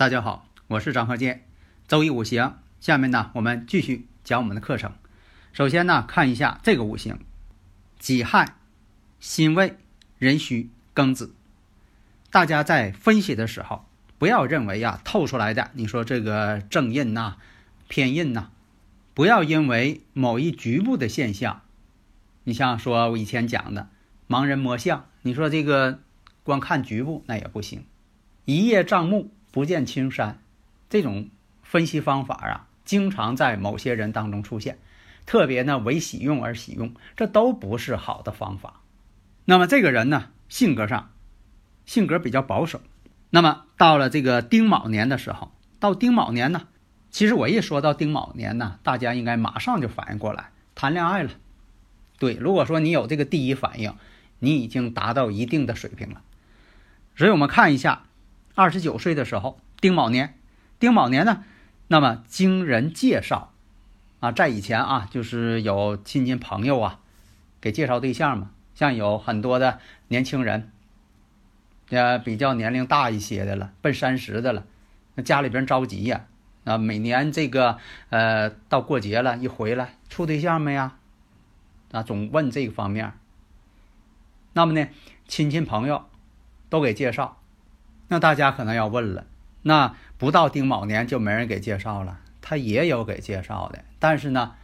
大家好，我是张鹤剑，周易五行。下面呢，我们继续讲我们的课程。首先呢，看一下这个五行：己亥、辛未、壬戌、庚子。大家在分析的时候，不要认为呀透出来的，你说这个正印呐、偏印呐，不要因为某一局部的现象，你像说我以前讲的盲人摸象，你说这个光看局部那也不行，一叶障目。不见青山，这种分析方法啊，经常在某些人当中出现，特别呢为喜用而喜用，这都不是好的方法。那么这个人呢，性格上性格比较保守。那么到了这个丁卯年的时候，到丁卯年呢，其实我一说到丁卯年呢，大家应该马上就反应过来，谈恋爱了。对，如果说你有这个第一反应，你已经达到一定的水平了。所以我们看一下。二十九岁的时候，丁卯年，丁卯年呢，那么经人介绍，啊，在以前啊，就是有亲戚朋友啊，给介绍对象嘛，像有很多的年轻人，呃，比较年龄大一些的了，奔三十的了，那家里边着急呀，啊，每年这个呃，到过节了，一回来处对象没呀？啊，总问这个方面。那么呢，亲戚朋友都给介绍。那大家可能要问了，那不到丁卯年就没人给介绍了？他也有给介绍的，但是呢，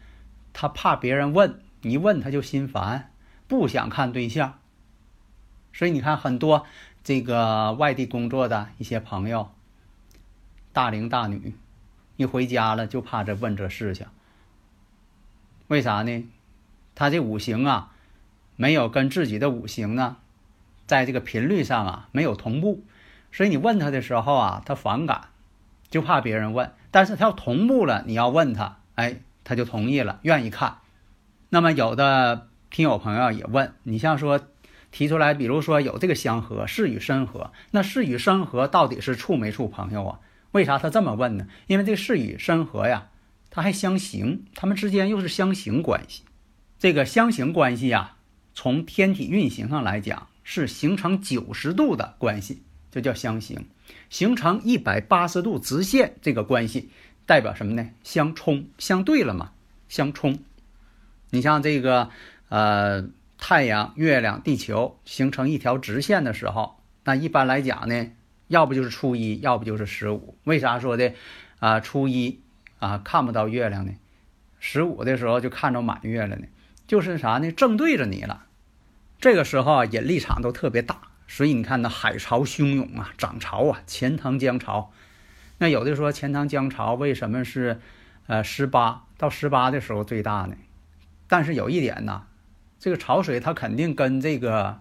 他怕别人问，一问他就心烦，不想看对象。所以你看，很多这个外地工作的一些朋友，大龄大女，一回家了就怕这问这事情。为啥呢？他这五行啊，没有跟自己的五行呢，在这个频率上啊没有同步。所以你问他的时候啊，他反感，就怕别人问。但是他要同步了，你要问他，哎，他就同意了，愿意看。那么有的听友朋友也问你，像说提出来，比如说有这个相合，是与申合，那是与申合到底是处没处朋友啊？为啥他这么问呢？因为这个是与申合呀，它还相刑，他们之间又是相刑关系。这个相刑关系呀，从天体运行上来讲，是形成九十度的关系。这叫相形，形成一百八十度直线，这个关系代表什么呢？相冲，相对了嘛？相冲。你像这个，呃，太阳、月亮、地球形成一条直线的时候，那一般来讲呢，要不就是初一，要不就是十五。为啥说的啊？初一啊看不到月亮呢？十五的时候就看着满月了呢？就是啥呢？正对着你了。这个时候啊，引力场都特别大。所以你看，那海潮汹涌啊，涨潮啊，钱塘江潮。那有的说钱塘江潮为什么是，呃，十八到十八的时候最大呢？但是有一点呢，这个潮水它肯定跟这个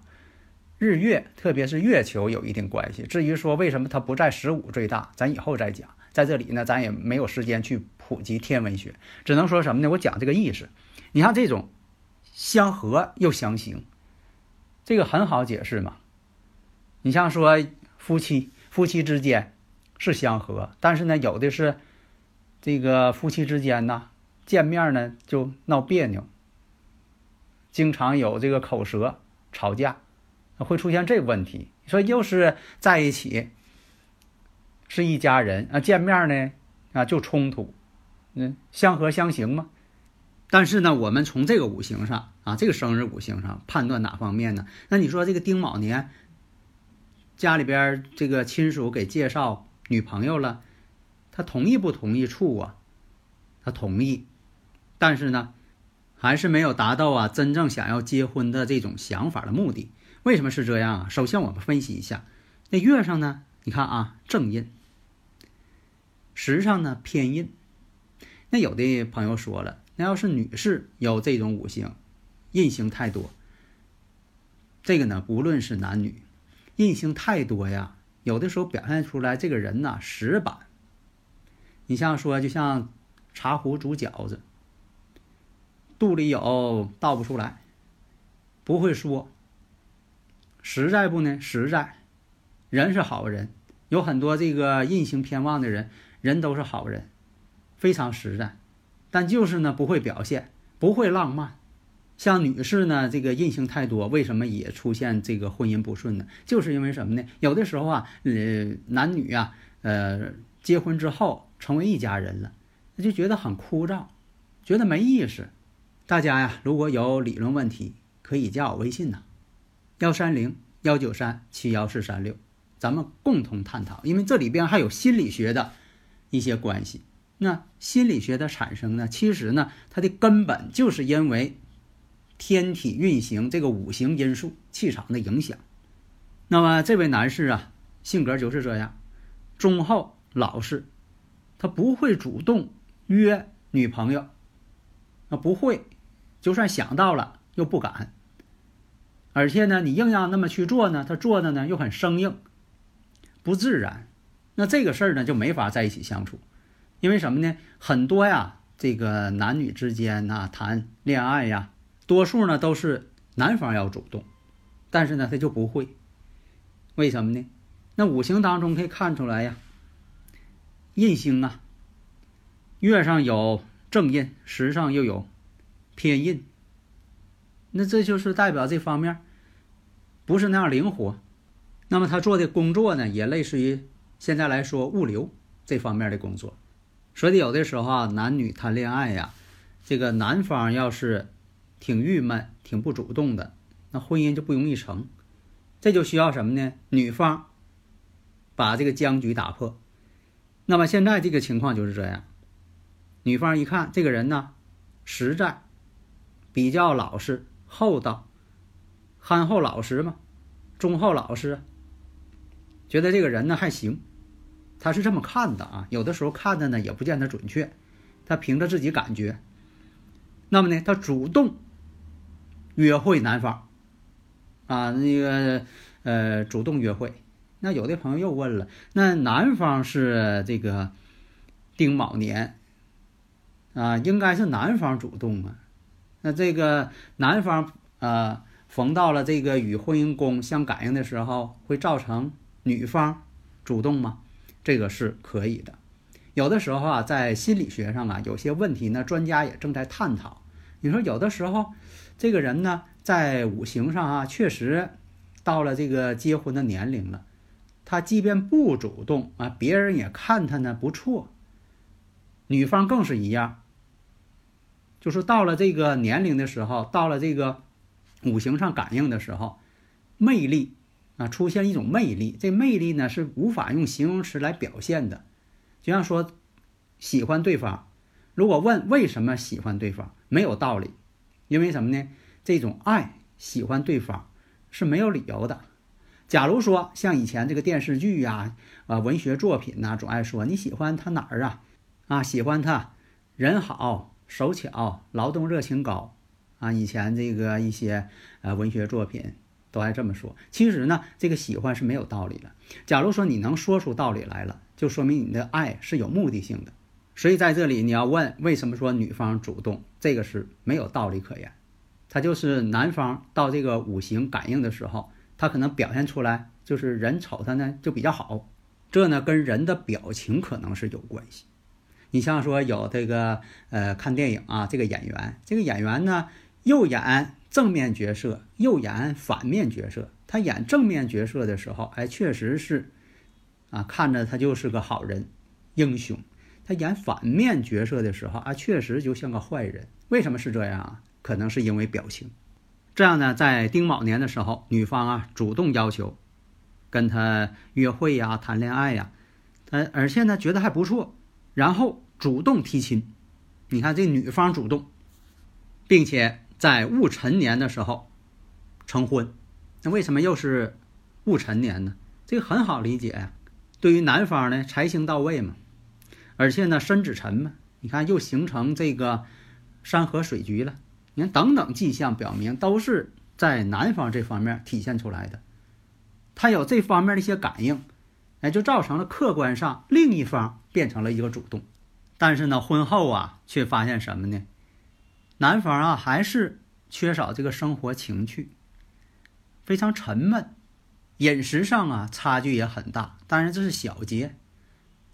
日月，特别是月球有一定关系。至于说为什么它不在十五最大，咱以后再讲。在这里呢，咱也没有时间去普及天文学，只能说什么呢？我讲这个意思。你看这种相合又相刑，这个很好解释嘛。你像说夫妻，夫妻之间是相合，但是呢，有的是这个夫妻之间呢，见面呢就闹别扭，经常有这个口舌吵架，会出现这个问题。说又是在一起，是一家人啊，见面呢啊就冲突，嗯，相合相行嘛。但是呢，我们从这个五行上啊，这个生日五行上判断哪方面呢？那你说这个丁卯年。家里边这个亲属给介绍女朋友了，他同意不同意处啊？他同意，但是呢，还是没有达到啊真正想要结婚的这种想法的目的。为什么是这样啊？首先我们分析一下，那月上呢，你看啊正印，时上呢偏印，那有的朋友说了，那要是女士有这种五行，印星太多，这个呢，不论是男女，印星太多呀，有的时候表现出来这个人呐死板。你像说，就像茶壶煮饺子，肚里有倒不出来，不会说。实在不呢？实在，人是好人，有很多这个印星偏旺的人，人都是好人，非常实在，但就是呢不会表现，不会浪漫。像女士呢，这个印星太多，为什么也出现这个婚姻不顺呢？就是因为什么呢？有的时候啊，呃，男女啊，呃，结婚之后成为一家人了，那就觉得很枯燥，觉得没意思。大家呀，如果有理论问题，可以加我微信呐。幺三零幺九三七幺四三六，咱们共同探讨。因为这里边还有心理学的一些关系。那心理学的产生呢，其实呢，它的根本就是因为天体运行这个五行因素、气场的影响。那么这位男士啊，性格就是这样，忠厚老实，他不会主动约女朋友，啊，不会，就算想到了又不敢。而且呢，你硬要那么去做呢，他做的呢又很生硬，不自然，那这个事儿呢就没法在一起相处，因为什么呢？很多呀，这个男女之间呐谈恋爱呀，多数呢都是男方要主动，但是呢他就不会，为什么呢？那五行当中可以看出来呀，印星啊，月上有正印，时上又有偏印。那这就是代表这方面不是那样灵活，那么他做的工作呢，也类似于现在来说物流这方面的工作。所以有的时候啊，男女谈恋爱呀，这个男方要是挺郁闷、挺不主动的，那婚姻就不容易成。这就需要什么呢？女方把这个僵局打破。那么现在这个情况就是这样，女方一看这个人呢，实在，比较老实。厚道、憨厚老实嘛，忠厚老实，觉得这个人呢还行，他是这么看的啊。有的时候看的呢也不见得准确，他凭着自己感觉。那么呢，他主动约会男方啊，那个呃主动约会。那有的朋友又问了，那男方是这个丁卯年啊，应该是男方主动啊。那这个男方呃逢到了这个与婚姻宫相感应的时候，会造成女方主动吗？这个是可以的。有的时候啊，在心理学上啊，有些问题呢，专家也正在探讨。你说有的时候，这个人呢，在五行上啊，确实到了这个结婚的年龄了，他即便不主动啊，别人也看他呢不错。女方更是一样。就是到了这个年龄的时候，到了这个五行上感应的时候，魅力啊，出现一种魅力。这魅力呢是无法用形容词来表现的。就像说喜欢对方，如果问为什么喜欢对方，没有道理，因为什么呢？这种爱喜欢对方是没有理由的。假如说像以前这个电视剧呀、啊文学作品呐，总爱说你喜欢他哪儿啊？啊，喜欢他人好。手巧，劳动热情高，啊，以前这个一些呃文学作品都爱这么说。其实呢，这个喜欢是没有道理的。假如说你能说出道理来了，就说明你的爱是有目的性的。所以在这里你要问，为什么说女方主动？这个是没有道理可言。他就是男方到这个五行感应的时候，他可能表现出来就是人瞅他呢就比较好，这呢跟人的表情可能是有关系。你像说有这个呃看电影啊，这个演员，这个演员呢又演正面角色，又演反面角色。他演正面角色的时候，哎，确实是啊，看着他就是个好人、英雄。他演反面角色的时候啊，确实就像个坏人。为什么是这样啊？可能是因为表情。这样呢，在丁卯年的时候，女方啊主动要求跟他约会呀、谈恋爱呀，呃而且呢觉得还不错，然后。主动提亲，你看这女方主动，并且在戊辰年的时候成婚，那为什么又是戊辰年呢？这个很好理解呀。对于男方呢，财星到位嘛，而且呢，身子沉嘛，你看又形成这个山河水局了。你看等等迹象表明，都是在男方这方面体现出来的。他有这方面的一些感应，哎，就造成了客观上另一方变成了一个主动。但是呢，婚后啊，却发现什么呢？男方啊，还是缺少这个生活情趣，非常沉闷，饮食上啊差距也很大。当然这是小节，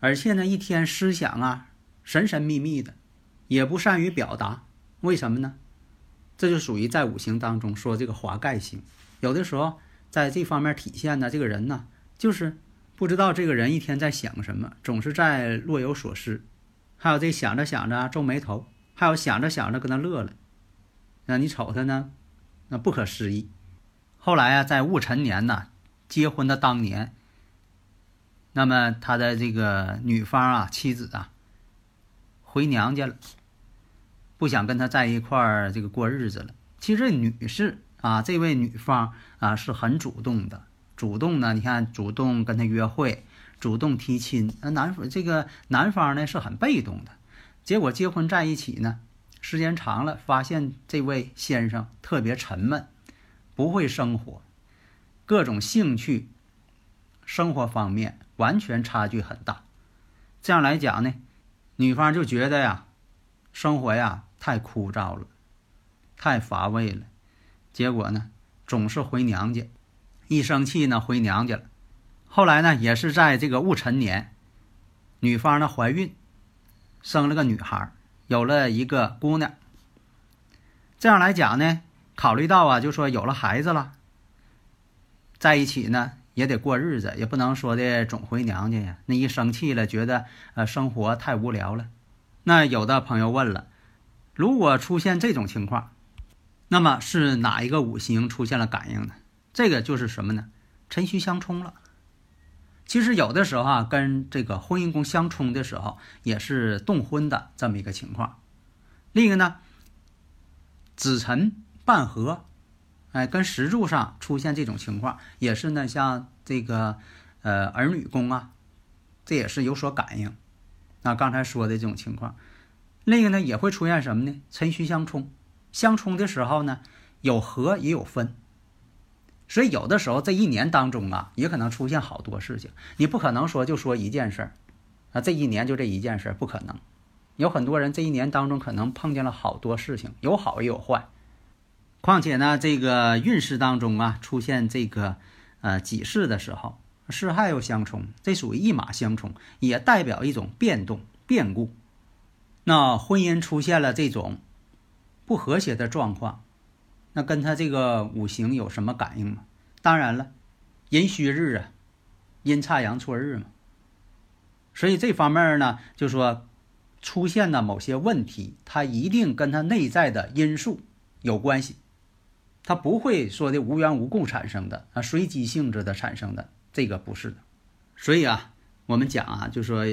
而且呢，一天思想啊神神秘秘的，也不善于表达。为什么呢？这就属于在五行当中说这个华盖星，有的时候在这方面体现呢，这个人呢就是不知道这个人一天在想什么，总是在若有所思，还有这想着想着皱眉头，还有想着想着跟他乐了，那你瞅他呢，那不可思议。后来啊，在戊辰年呢，结婚的当年，那么他的这个女方啊，妻子啊，回娘家了。不想跟他在一块儿这个过日子了。其实女士啊，这位女方啊是很主动的，主动呢，你看主动跟他约会，主动提亲。那男这个男方呢是很被动的。结果结婚在一起呢，时间长了，发现这位先生特别沉闷，不会生活，各种兴趣、生活方面完全差距很大。这样来讲呢，女方就觉得呀，生活呀。太枯燥了，太乏味了，结果呢，总是回娘家，一生气呢回娘家了。后来呢，也是在这个戊辰年，女方呢怀孕，生了个女孩，有了一个姑娘。这样来讲呢，考虑到啊，就说有了孩子了，在一起呢也得过日子，也不能说的总回娘家呀。那一生气了，觉得呃生活太无聊了。那有的朋友问了。如果出现这种情况，那么是哪一个五行出现了感应呢？这个就是什么呢？辰戌相冲了。其实有的时候啊，跟这个婚姻宫相冲的时候，也是动婚的这么一个情况。另一个呢，子辰半合，哎，跟石柱上出现这种情况，也是呢，像这个呃儿女宫啊，这也是有所感应。那刚才说的这种情况。另一个呢，也会出现什么呢？辰戌相冲，相冲的时候呢，有合也有分，所以有的时候这一年当中啊，也可能出现好多事情。你不可能说就说一件事儿，啊，这一年就这一件事儿，不可能。有很多人这一年当中可能碰见了好多事情，有好也有坏。况且呢，这个运势当中啊，出现这个呃己巳的时候，巳亥又相冲，这属于一马相冲，也代表一种变动、变故。那婚姻出现了这种不和谐的状况，那跟他这个五行有什么感应吗？当然了，寅戌日啊，阴差阳错日嘛。所以这方面呢，就说出现了某些问题，它一定跟他内在的因素有关系，它不会说的无缘无故产生的啊，随机性质的产生的，这个不是的。所以啊，我们讲啊，就说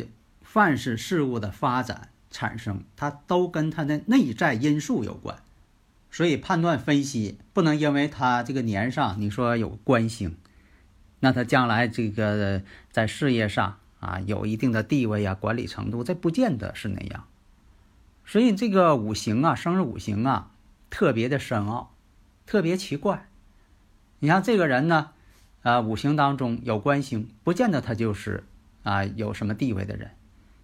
凡是事物的发展。产生，它都跟它的内在因素有关，所以判断分析不能因为它这个年上你说有官星，那他将来这个在事业上啊有一定的地位啊管理程度，这不见得是那样。所以这个五行啊，生日五行啊，特别的深奥，特别奇怪。你像这个人呢，啊，五行当中有官星，不见得他就是啊有什么地位的人。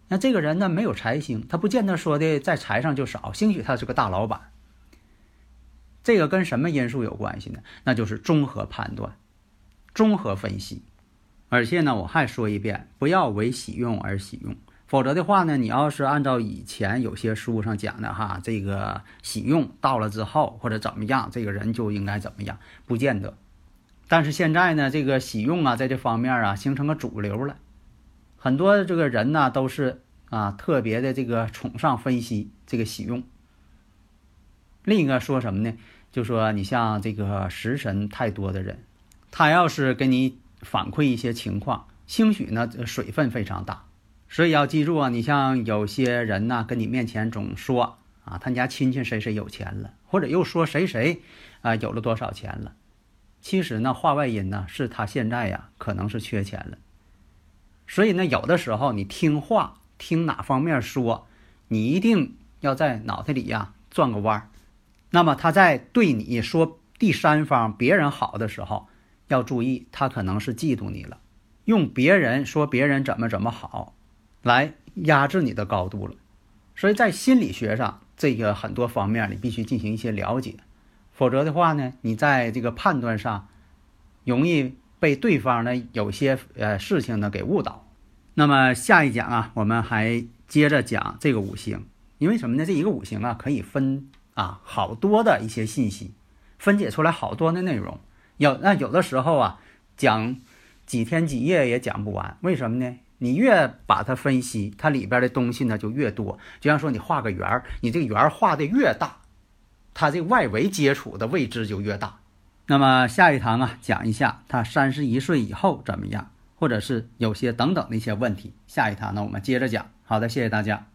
那这个人呢，没有财星，他不见得说的在财上就少，兴许他是个大老板。这个跟什么因素有关系呢？那就是综合判断、综合分析。而且呢，我还说一遍，不要为喜用而喜用，否则的话呢，你要是按照以前有些书上讲的哈，这个喜用到了之后或者怎么样，这个人就应该怎么样，不见得。但是现在呢，这个喜用啊，在这方面啊，形成个主流了。很多这个人呢，都是啊特别的这个崇尚分析这个喜用。另一个说什么呢？就说你像这个食神太多的人，他要是给你反馈一些情况，兴许呢水分非常大，所以要记住啊，你像有些人呢，跟你面前总说啊，他家亲戚谁谁有钱了，或者又说谁谁啊有了多少钱了，其实呢话外音呢是他现在呀可能是缺钱了。所以呢，有的时候你听话，听哪方面说，你一定要在脑袋里呀转个弯儿。那么他在对你说第三方别人好的时候，要注意，他可能是嫉妒你了，用别人说别人怎么怎么好，来压制你的高度了。所以在心理学上，这个很多方面你必须进行一些了解，否则的话呢，你在这个判断上容易被对方呢有些呃事情呢给误导。那么下一讲啊，我们还接着讲这个五行，因为什么呢？这一个五行啊可以分啊好多的一些信息，分解出来好多的内容。有那有的时候啊讲几天几夜也讲不完，为什么呢？你越把它分析，它里边的东西呢就越多。就像说你画个圆儿，你这个圆儿画的越大，它这外围接触的位置就越大。那么下一堂啊，讲一下他三十一岁以后怎么样，或者是有些等等的一些问题。下一堂呢，我们接着讲。好的，谢谢大家。